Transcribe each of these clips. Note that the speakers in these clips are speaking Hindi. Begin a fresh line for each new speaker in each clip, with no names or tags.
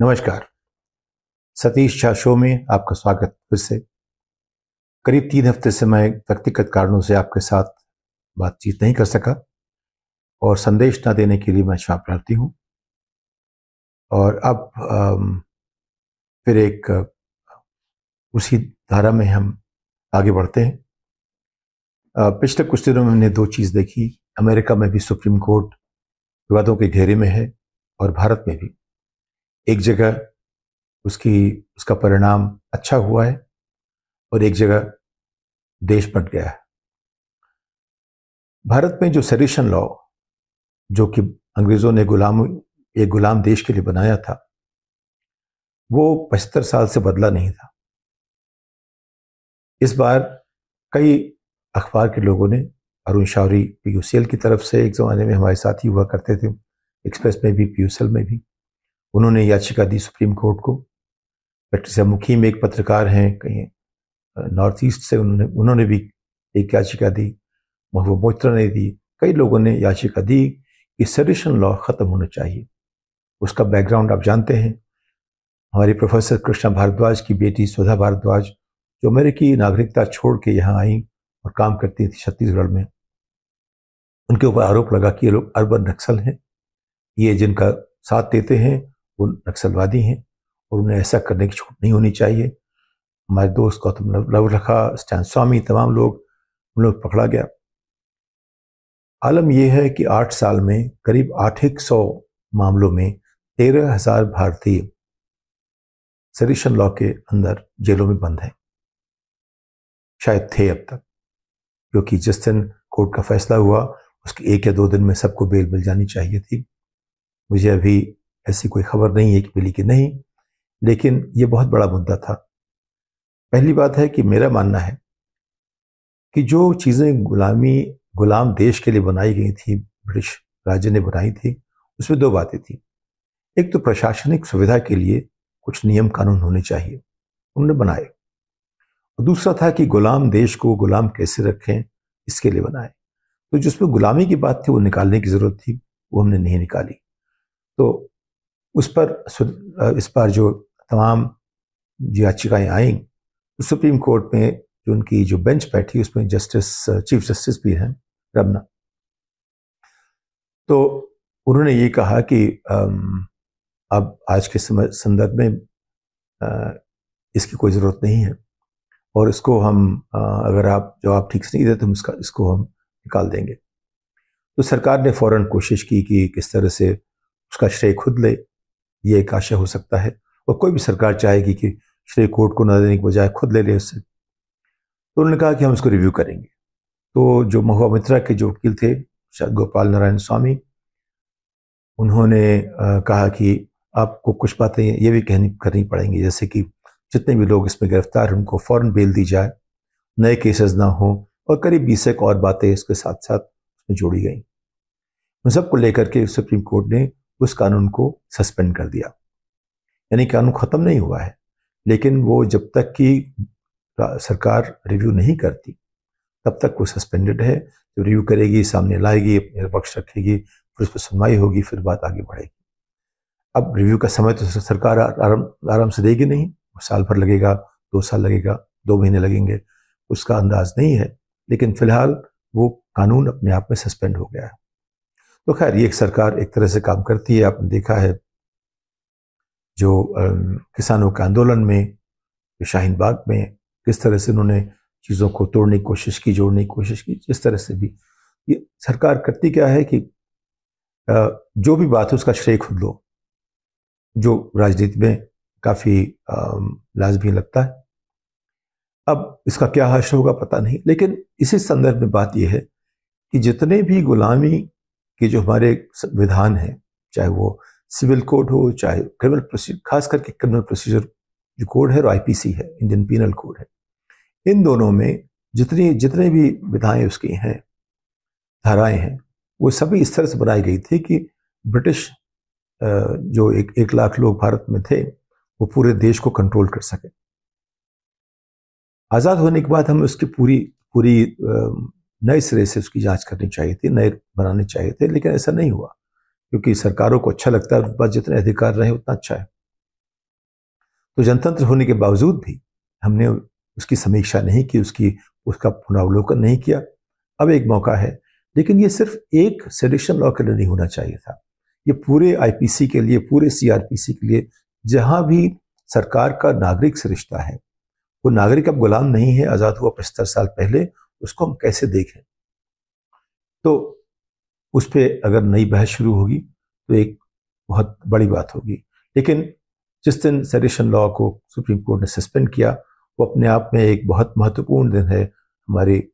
नमस्कार। सतीश झा शो में आपका स्वागत फिर से। करीब तीन हफ़्ते से मैं व्यक्तिगत कारणों से आपके साथ बातचीत नहीं कर सका और संदेश ना देने के लिए मैं क्षमा प्रार्थी हूँ। और अब फिर एक, उसी धारा में हम आगे बढ़ते हैं। पिछले कुछ दिनों में हमने दो चीज़ देखी। अमेरिका में भी सुप्रीम कोर्ट विवादों के घेरे में है और भारत में भी। एक जगह उसकी, उसका परिणाम अच्छा हुआ है और एक जगह देश बट गया है। भारत में जो सेडिशन लॉ जो कि अंग्रेज़ों ने गुलाम, एक गुलाम देश के लिए बनाया था, वो पचहत्तर साल से बदला नहीं था। इस बार कई अखबार के लोगों ने, अरुण शौरी पीयूसीएल की तरफ़ से एक ज़माने में हमारे साथ ही हुआ करते थे, एक्सप्रेस में भी पीयूसीएल में भी उन्होंने याचिका दी सुप्रीम कोर्ट को। डॉक्टर मुखी में एक पत्रकार हैं, कहीं नॉर्थ ईस्ट से उन्होंने उन्होंने भी एक याचिका दी, महबूब मोत्रा ने दी। कई लोगों ने याचिका दी कि सेडिशन लॉ ख़त्म होना चाहिए। उसका बैकग्राउंड आप जानते हैं। हमारे प्रोफेसर कृष्णा भारद्वाज की बेटी सुधा भारद्वाज, जो अमेरिकी नागरिकता छोड़ के यहाँ आई और काम करती थी छत्तीसगढ़ में। उनके ऊपर आरोप लगा कि ये लोग अर्बन नक्सल हैं। ये जिनका साथ देते हैं वो नक्सलवादी हैं और उन्हें ऐसा करने की छूट नहीं होनी चाहिए। हमारे दोस्त गौतम लव रखा स्टैन स्वामी, तमाम लोग, उन लोग पकड़ा गया। आलम यह है कि आठ साल में करीब आठ एक सौ मामलों में तेरह हज़ार भारतीय सरिशन लॉ के अंदर जेलों में बंद हैं। शायद थे अब तक, क्योंकि जिस दिन कोर्ट का फैसला हुआ, उसके एक या दो दिन में सबको बेल मिल जानी चाहिए थी। मुझे अभी ऐसी कोई खबर नहीं है कि मिली कि नहीं, लेकिन ये बहुत बड़ा मुद्दा था। पहली बात है कि मेरा मानना है कि जो चीज़ें गुलामी, गुलाम देश के लिए बनाई गई थी, ब्रिटिश राज्य ने बनाई थी, उसमें दो बातें थी। एक तो प्रशासनिक सुविधा के लिए कुछ नियम कानून होने चाहिए, उन्होंने बनाए। और दूसरा था कि गुलाम देश को गुलाम कैसे रखें, इसके लिए बनाए। तो जिसमें गुलामी की बात थी, वो निकालने की ज़रूरत थी, वो हमने नहीं निकाली। तो उस पर इस पर जो तमाम याचिकाएँ आई सुप्रीम कोर्ट में जो उनकी जो बेंच बैठी उसमें जस्टिस चीफ जस्टिस भी हैं, रमना। तो उन्होंने ये कहा कि अब आज के समय संदर्भ में इसकी कोई ज़रूरत नहीं है और इसको हम अगर आप जवाब ठीक से नहीं देते तो इसका, इसको हम निकाल देंगे। तो सरकार ने फ़ौरन कोशिश की कि किस तरह से उसका श्रेय खुद ले ये एक आशा हो सकता है और कोई भी सरकार चाहेगी कि श्रेय कोर्ट को न देने के बजाय खुद ले ले उससे। तो उन्होंने कहा कि हम इसको रिव्यू करेंगे। तो जो महुआ मित्रा के जो वकील थे, शायद गोपाल नारायण स्वामी, उन्होंने कहा कि आपको कुछ बातें ये भी कहनी, करनी पड़ेंगी, जैसे कि जितने भी लोग इसमें गिरफ़्तार हैं, उनको फ़ौरन बेल दी जाए, नए केसेस ना हो और करीब बीस एक और बातें इसके साथ साथ उसमें जोड़ी गई। उन सबको लेकर के सुप्रीम कोर्ट ने उस कानून को सस्पेंड कर दिया। यानी कानून ख़त्म नहीं हुआ है, लेकिन वो जब तक कि सरकार रिव्यू नहीं करती, तब तक वो सस्पेंडेड है। जो रिव्यू करेगी, सामने लाएगी अपने पक्ष रखेगी फिर उस पर सुनवाई होगी, फिर बात आगे बढ़ेगी। अब रिव्यू का समय तो सरकार आराम आराम से देगी नहीं। साल भर लगेगा, दो साल लगेगा, दो महीने लगेंगे, उसका अंदाज नहीं है। लेकिन फ़िलहाल वो कानून अपने आप में सस्पेंड हो गया है। तो खैर, ये एक सरकार एक तरह से काम करती है, आपने देखा है। जो किसानों के आंदोलन में, शाहीन बाग में, किस तरह से उन्होंने चीज़ों को तोड़ने की कोशिश की, जोड़ने की कोशिश की, जिस तरह से भी। ये सरकार करती क्या है कि जो भी बात है उसका श्रेय खुद लो। जो राजनीति में काफ़ी लाजमी लगता है। अब इसका क्या हर्ष होगा पता नहीं, लेकिन इसी संदर्भ में बात यह है कि जितने भी गुलामी के जो हमारे विधान हैं, चाहे वो सिविल कोड हो, चाहे क्रिमिनल प्रोसीजर खास करके क्रिमिनल प्रोसीजर जो कोड है और आईपीसी है इंडियन पीनल कोड है, इन दोनों में जितनी, जितने भी विधाएँ उसकी हैं, धाराएँ हैं, वो सभी इस तरह से बनाई गई थी कि ब्रिटिश जो एक एक लाख लोग भारत में थे, वो पूरे देश को कंट्रोल कर सके। आज़ाद होने के बाद हमें उसकी पूरी पूरी नए सिरे से उसकी जाँच करनी चाहिए थी, नए बनाने चाहिए थे, लेकिन ऐसा नहीं हुआ, क्योंकि सरकारों को अच्छा लगता है उनके पास जितने अधिकार रहे उतना अच्छा है। तो जनतंत्र होने के बावजूद भी हमने उसकी समीक्षा नहीं की, उसकी, उसका पुनरावलोकन नहीं किया। अब एक मौका है, लेकिन ये सिर्फ़ एक सेडिशन लॉ के लिए नहीं होना चाहिए था। ये पूरे आईपीसी के लिए, पूरे सीआरपीसी के लिए, जहाँ भी सरकार का नागरिक से रिश्ता है, वो नागरिक अब गुलाम नहीं है, आज़ाद हुआ पचहत्तर साल पहले उसको हम कैसे देखें? तो उस पर अगर नई बहस शुरू होगी तो एक बहुत बड़ी बात होगी। लेकिन जिस दिन सेडिशन लॉ को सुप्रीम कोर्ट ने सस्पेंड किया, वो अपने आप में एक बहुत महत्वपूर्ण दिन है हमारे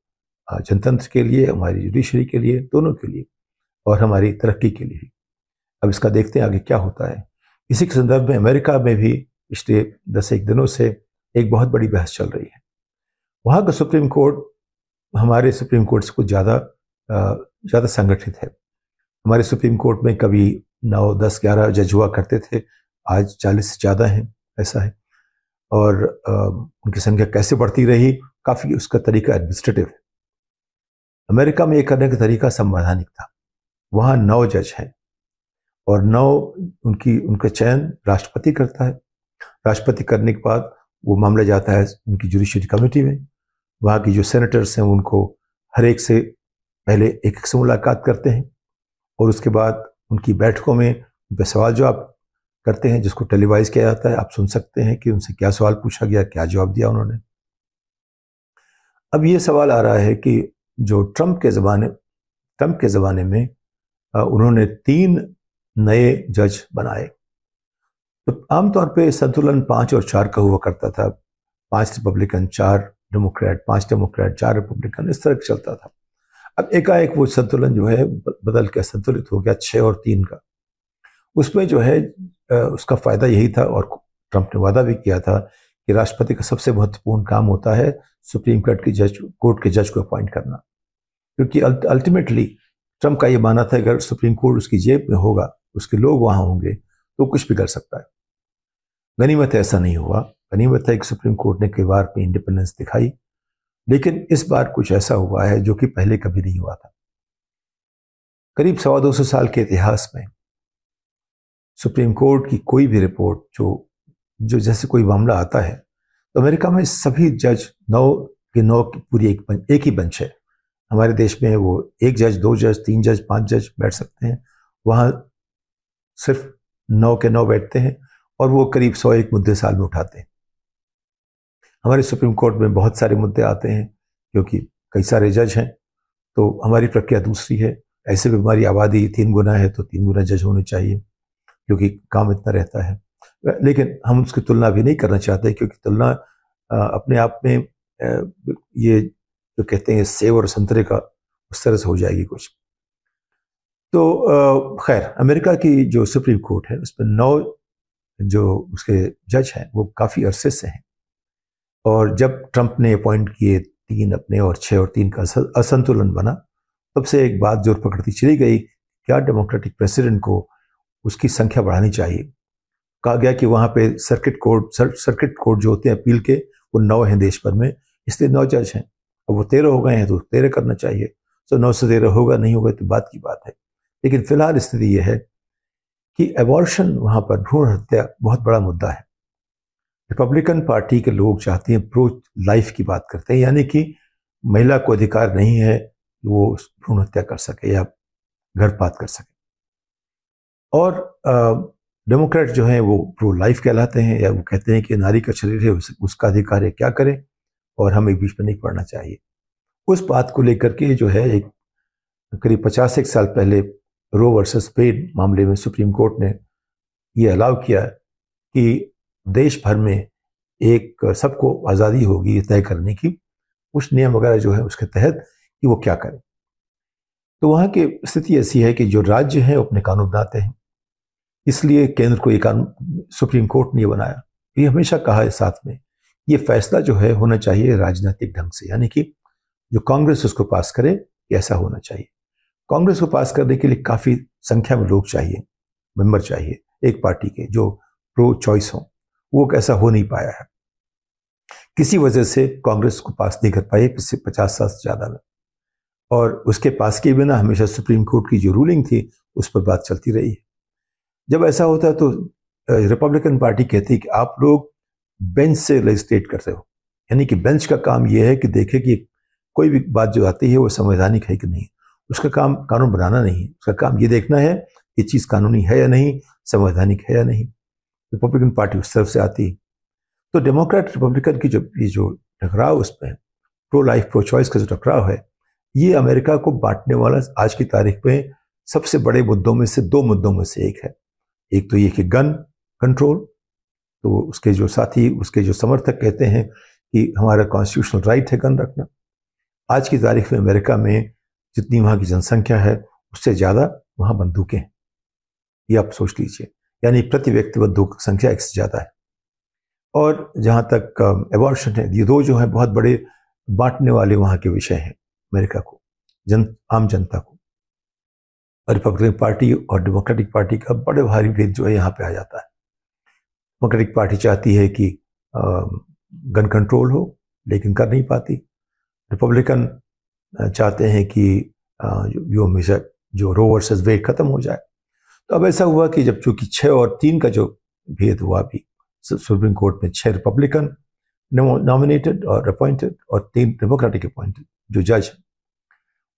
जनतंत्र के लिए, हमारी जुडिशरी के लिए, दोनों के लिए और हमारी तरक्की के लिए। अब इसका देखते हैं आगे क्या होता है। इसी के संदर्भ में अमेरिका में भी पिछले दस एक दिनों से एक बहुत बड़ी बहस चल रही है। वहाँ का सुप्रीम कोर्ट हमारे सुप्रीम कोर्ट से कुछ ज़्यादा ज़्यादा संगठित है। हमारे सुप्रीम कोर्ट में कभी नौ, दस, ग्यारह जज हुआ करते थे, आज चालीस से ज़्यादा हैं, ऐसा है। और उनकी संख्या कैसे बढ़ती रही, काफ़ी उसका तरीका एडमिनिस्ट्रेटिव है। अमेरिका में ये करने का तरीका संवैधानिक था। वहाँ नौ जज हैं और नौ उनकी, उनका चयन राष्ट्रपति करता है। राष्ट्रपति करने के बाद वो मामला जाता है उनकी जुडिशरी कमेटी में। वहाँ की जो सेनेटर्स हैं, उनको हर एक से पहले एक एक से मुलाकात करते हैं और उसके बाद उनकी बैठकों में उन पर सवाल जवाब करते हैं, जिसको टेलीवाइज किया जाता है। आप सुन सकते हैं कि उनसे क्या सवाल पूछा गया, क्या जवाब दिया उन्होंने। अब ये सवाल आ रहा है कि जो ट्रंप के ज़माने ट्रंप के ज़माने में उन्होंने तीन नए जज बनाए। तो आमतौर पे संतुलन पाँच और चार का हुआ करता था। पाँच रिपब्लिकन, चार डेमोक्रेट, पाँच डेमोक्रेट, चार रिपब्लिकन, इस तरह चलता था। अब एकाएक वो संतुलन जो है, बदल के संतुलित हो गया छः और तीन का। उसमें जो है उसका फ़ायदा यही था और ट्रंप ने वादा भी किया था कि राष्ट्रपति का सबसे महत्वपूर्ण काम होता है सुप्रीम कोर्ट के जज, कोर्ट के जज को अपॉइंट करना। क्योंकि अल्टीमेटली ट्रंप का ये माना था अगर सुप्रीम कोर्ट उसकी जेब में होगा, उसके लोग वहाँ होंगे तो कुछ भी कर सकता है। गनीमत ऐसा नहीं हुआ। गनीमत है कि सुप्रीम कोर्ट ने कई बार अपनी इंडिपेंडेंस दिखाई, लेकिन इस बार कुछ ऐसा हुआ है जो कि पहले कभी नहीं हुआ था। करीब सवा दो सौ साल के इतिहास में सुप्रीम कोर्ट की कोई भी रिपोर्ट जो जो जैसे कोई मामला आता है तो अमेरिका में सभी जज नौ के नौ की पूरी एक एक ही बेंच है। हमारे देश में वो एक जज, दो जज, तीन जज, पाँच जज बैठ सकते हैं। वहाँ सिर्फ़ नौ के नौ बैठते हैं। और वो करीब सौ एक मुद्दे साल में उठाते हैं। हमारे सुप्रीम कोर्ट में बहुत सारे मुद्दे आते हैं क्योंकि कई सारे जज हैं तो हमारी प्रक्रिया दूसरी है। ऐसे भी हमारी आबादी तीन गुना है तो तीन गुना जज होने चाहिए क्योंकि काम इतना रहता है। लेकिन हम उसकी तुलना भी नहीं करना चाहते, क्योंकि तुलना अपने आप में ये जो कहते हैं सेव और संतरे का, उस तरह से हो जाएगी कुछ। तो खैर, अमेरिका की जो सुप्रीम कोर्ट है, उसमें नौ जो उसके जज हैं वो काफ़ी अरसे से हैं। और जब ट्रंप ने अपॉइंट किए तीन अपने और छः और तीन का असंतुलन बना तब से एक बात ज़ोर पकड़ती चली गई क्या डेमोक्रेटिक प्रेसिडेंट को उसकी संख्या बढ़ानी चाहिए? कहा गया कि वहाँ पे circuit court sir, circuit court जो होते हैं अपील के वो नौ हैं देश भर में इसलिए नौ जज हैं। अब वो तेरह हो गए हैं तो तेरह करना चाहिए। तो नौ से तेरह होगा नहीं होगा तो बात की बात है। लेकिन फ़िलहाल स्थिति यह है कि एबॉर्शन वहाँ पर भ्रूण हत्या बहुत बड़ा मुद्दा है। रिपब्लिकन पार्टी के लोग चाहते हैं प्रो लाइफ की बात करते हैं, यानी कि महिला को अधिकार नहीं है वो भ्रूण हत्या कर सके या गर्भपात कर सके। और डेमोक्रेट जो हैं वो प्रो लाइफ कहलाते हैं या वो कहते हैं कि नारी का शरीर है उसका अधिकार है, क्या करें? और हम बीच में नहीं पढ़ना चाहिए। उस बात को लेकर के जो है एक करीब पचास एक साल पहले रो वर्सेस पेड मामले में सुप्रीम कोर्ट ने ये अलाउ किया कि देश भर में एक सबको आज़ादी होगी तय करने की। कुछ नियम वगैरह जो है उसके तहत कि वो क्या करें। तो वहाँ की स्थिति ऐसी है कि जो राज्य हैं वो अपने कानून बनाते हैं। इसलिए केंद्र को ये कानून सुप्रीम कोर्ट ने बनाया। ये हमेशा कहा है साथ में, ये फैसला जो है होना चाहिए राजनीतिक ढंग से। यानी कि जो कांग्रेस उसको पास करे, ऐसा होना चाहिए। कांग्रेस को पास करने के लिए काफ़ी संख्या में लोग चाहिए, मेंबर चाहिए, एक पार्टी के जो प्रो चॉइस हो, वो ऐसा हो नहीं पाया है। किसी वजह से कांग्रेस को पास नहीं कर पाई, पिछले पचास साल से ज़्यादा में। और उसके पास के बिना हमेशा सुप्रीम कोर्ट की जो रूलिंग थी, उस पर बात चलती रही है। जब ऐसा होता है तो रिपब्लिकन पार्टी कहती है कि आप लोग बेंच से लेजिस्लेट करते हो। यानी कि बेंच का काम यह है कि देखे कि कोई भी बात जो आती है वो संवैधानिक है कि नहीं। उसका काम कानून बनाना नहीं है। उसका काम ये देखना है कि चीज़ कानूनी है या नहीं, संवैधानिक है या नहीं। रिपब्लिकन पार्टी उस तरफ़ से आती है। तो डेमोक्रेट रिपब्लिकन की जो, ये जो टकराव उसमें प्रो लाइफ प्रो चॉइस का जो टकराव है, ये अमेरिका को बांटने वाला आज की तारीख में सबसे बड़े मुद्दों में से दो मुद्दों में से एक है। एक तो ये कि गन कंट्रोल तो उसके जो साथी, उसके जो समर्थक कहते हैं कि हमारा कॉन्स्टिट्यूशनल राइट है गन रखना। आज की तारीख में अमेरिका में जितनी वहाँ की जनसंख्या है, उससे ज़्यादा वहाँ बंदूकें हैं। ये आप सोच लीजिए। यानी प्रति व्यक्ति बंदूक संख्या एक से ज़्यादा है। और जहाँ तक एबॉर्शन है, ये दो जो है, बहुत बड़े बांटने वाले वहाँ के विषय हैं, अमेरिका को, जन, आम जनता को। रिपब्लिकन पार्टी और डेमोक्रेटिक पार्टी का बड़े भारी भेद जो है, यहाँ पे आ जाता है। डेमोक्रेटिक पार्टी चाहती है कि गन कंट्रोल हो, लेकिन कर नहीं पाती। रिपब्लिकन चाहते हैं कि जो हमेशा जो रो वर्सेस वेट खत्म हो जाए। तो अब ऐसा हुआ कि जब चूँकि छः और तीन का जो भेद हुआ अभी सुप्रीम कोर्ट में छः रिपब्लिकन नॉमिनेटेड और अपॉइंटेड और तीन डेमोक्रेटिक अपॉइंटेड जो जज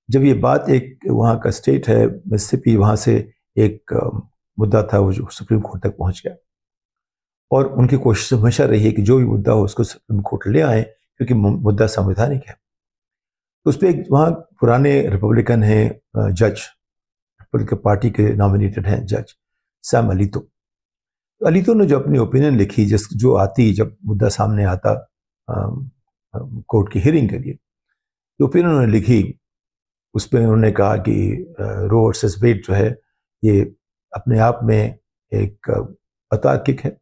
जब ये बात एक वहाँ का स्टेट है, मिसिसिपी, वहाँ से एक मुद्दा था वो जो सुप्रीम कोर्ट तक पहुँच गया। और उनकी कोशिश हमेशा रही है कि जो भी मुद्दा हो उसको सुप्रीम कोर्ट ले आए, क्योंकि मुद्दा संवैधानिक है। तो उस पर एक वहाँ पुराने रिपब्लिकन हैं जज, रिपब्लिकन पार्टी के नॉमिनेटेड हैं जज, सैम अलीतो। तो अलीतो ने जो अपनी ओपिनियन लिखी, जिस, जो आती जब मुद्दा सामने आता कोर्ट की हियरिंग के लिए जो ओपिनियन उन्होंने लिखी। उस पर उन्होंने कहा कि रो वर्सेस वेट जो है, ये अपने आप में एक अतार्किक है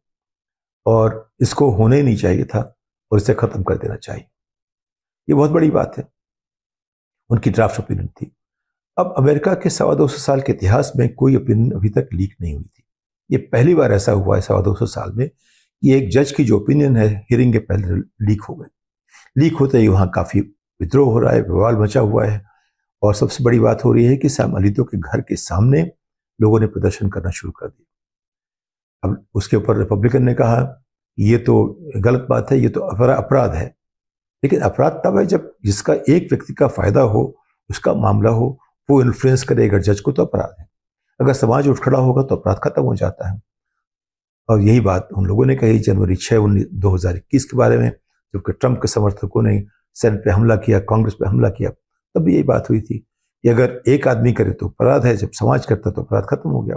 और इसको होने ही नहीं चाहिए था और इसे ख़त्म कर देना चाहिए। ये बहुत बड़ी बात है। उनकी ड्राफ्ट ओपिनियन थी। अब अमेरिका के सवा दो सौ साल के इतिहास में कोई ओपिनियन अभी तक लीक नहीं हुई थी। ये पहली बार ऐसा हुआ है सवा दो सौ साल में कि एक जज की जो ओपिनियन है हियरिंग के पहले लीक हो गई लीक होते ही वहाँ काफ़ी विद्रोह हो रहा है, विवाद मचा हुआ है और सबसे बड़ी बात हो रही है कि सैम अलीदो के घर के सामने लोगों ने प्रदर्शन करना शुरू कर दिया। अब उसके ऊपर रिपब्लिकन ने कहा, ये तो गलत बात है, ये तो अपराध है। लेकिन अपराध तब है जब जिसका एक व्यक्ति का फ़ायदा हो, उसका मामला हो, वो इन्फ्लुएंस करे अगर जज को तो अपराध है। अगर समाज उठ खड़ा होगा तो अपराध खत्म हो जाता है। और यही बात उन लोगों ने कही जनवरी छः उन्नीस दो हज़ार इक्कीस के बारे में, जबकि ट्रंप के समर्थकों ने सेनेट पे हमला किया, कांग्रेस पे हमला किया, तब भी यही बात हुई थी कि अगर एक आदमी करे तो अपराध है, जब समाज करता तो अपराध खत्म हो गया।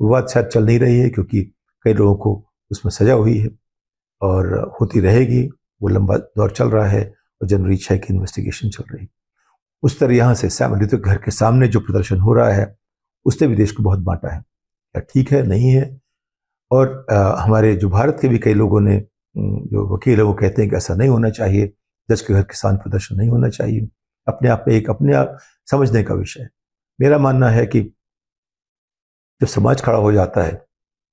वो बात शायद चल नहीं रही है, क्योंकि कई लोगों को उसमें सजा हुई है और होती रहेगी। वो लंबा दौर चल रहा है और जनवरी छः की इन्वेस्टिगेशन चल रही। उस तरह यहाँ से सैम तो घर के सामने जो प्रदर्शन हो रहा है उसने भी देश को बहुत बांटा है। क्या ठीक है? नहीं है। और आ, हमारे जो भारत के भी कई लोगों ने जो वकील है वो कहते हैं कि ऐसा नहीं होना चाहिए। जज के घर के सामने प्रदर्शन नहीं होना चाहिए। अपने आप में एक अपने आप समझने का विषय है। मेरा मानना है कि जब समाज खड़ा हो जाता है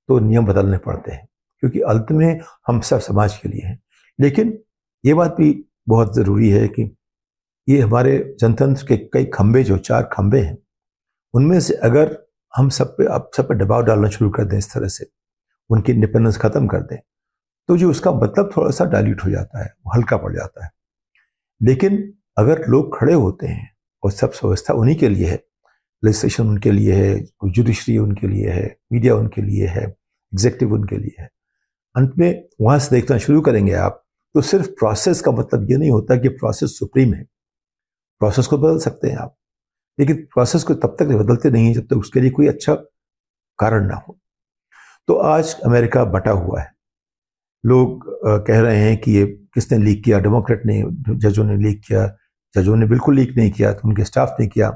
तो नियम बदलने पड़ते हैं। क्योंकि अंत में हम सब समाज के लिए हैं। लेकिन ये बात भी बहुत ज़रूरी है कि ये हमारे जनतंत्र के कई खंबे जो चार खंबे हैं, उनमें से अगर हम सब पे अब सब पे दबाव डालना शुरू कर दें इस तरह से, उनकी इंडिपेंडेंस ख़त्म कर दें तो जो उसका मतलब थोड़ा सा डाइल्यूट हो जाता है हल्का पड़ जाता है। लेकिन अगर लोग खड़े होते हैं और सब व्यवस्था उन्हीं के लिए है लेजिस्लेशन उनके लिए है जुडिशरी उनके लिए है मीडिया उनके लिए है एग्जेक्टिव उनके लिए है, अंत में वहाँ से देखना शुरू करेंगे आप तो सिर्फ़ प्रोसेस का मतलब ये नहीं होता कि प्रोसेस सुप्रीम है। प्रोसेस को बदल सकते हैं आप। लेकिन प्रोसेस को तब तक बदलते नहीं जब तक उसके लिए कोई अच्छा कारण ना हो। तो आज अमेरिका बटा हुआ है। लोग कह रहे हैं कि ये किसने लीक किया? डेमोक्रेट ने, जजों ने लीक किया। जजों ने बिल्कुल लीक नहीं किया तो उनके स्टाफ ने किया।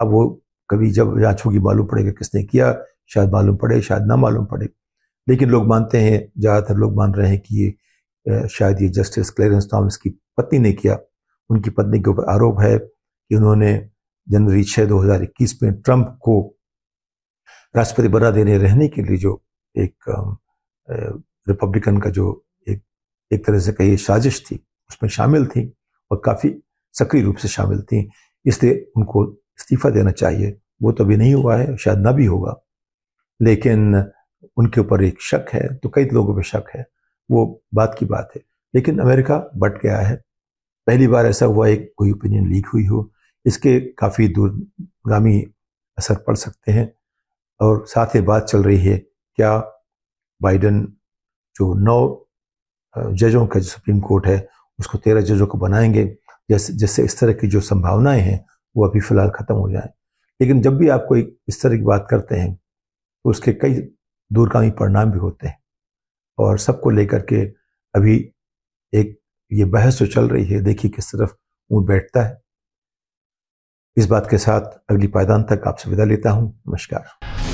अब वो कभी जब जाँच होगी, मालूम पड़ेगा किसने किया। शायद मालूम पड़े, शायद ना मालूम पड़े। लेकिन लोग मानते हैं, ज़्यादातर लोग मान रहे हैं कि ये शायद ये जस्टिस क्लेरेंस थॉमस की पत्नी ने किया। उनकी पत्नी के ऊपर आरोप है कि उन्होंने जनवरी छः दो हज़ार इक्कीस में ट्रंप को राष्ट्रपति बना देने रहने के लिए जो एक रिपब्लिकन का जो एक एक तरह से कही साजिश थी, उसमें शामिल थी और काफ़ी सक्रिय रूप से शामिल थी। इसलिए उनको इस्तीफा देना चाहिए। वो तो अभी नहीं हुआ है, शायद ना भी होगा। लेकिन उनके ऊपर एक शक है तो कई लोगों पर शक है। वो बात की बात है। लेकिन अमेरिका बट गया है। पहली बार ऐसा हुआ, एक कोई ओपिनियन लीक हुई हो। इसके काफ़ी दूरगामी असर पड़ सकते हैं। और साथ ही बात चल रही है, क्या बाइडन जो नौ जजों का जो सुप्रीम कोर्ट है, उसको तेरह जजों को बनाएँगे, जैसे, जिससे इस तरह की जो संभावनाएँ हैं, वो अभी फ़िलहाल ख़त्म हो जाए। लेकिन जब भी आप कोई इस तरह की बात करते हैं तो उसके कई दूरगामी परिणाम भी होते हैं। और सबको लेकर के अभी एक ये बहस जो चल रही है, देखिए किस तरफ़ ऊँट बैठता है। इस बात के साथ अगली पायदान तक आपसे विदा लेता हूँ। नमस्कार।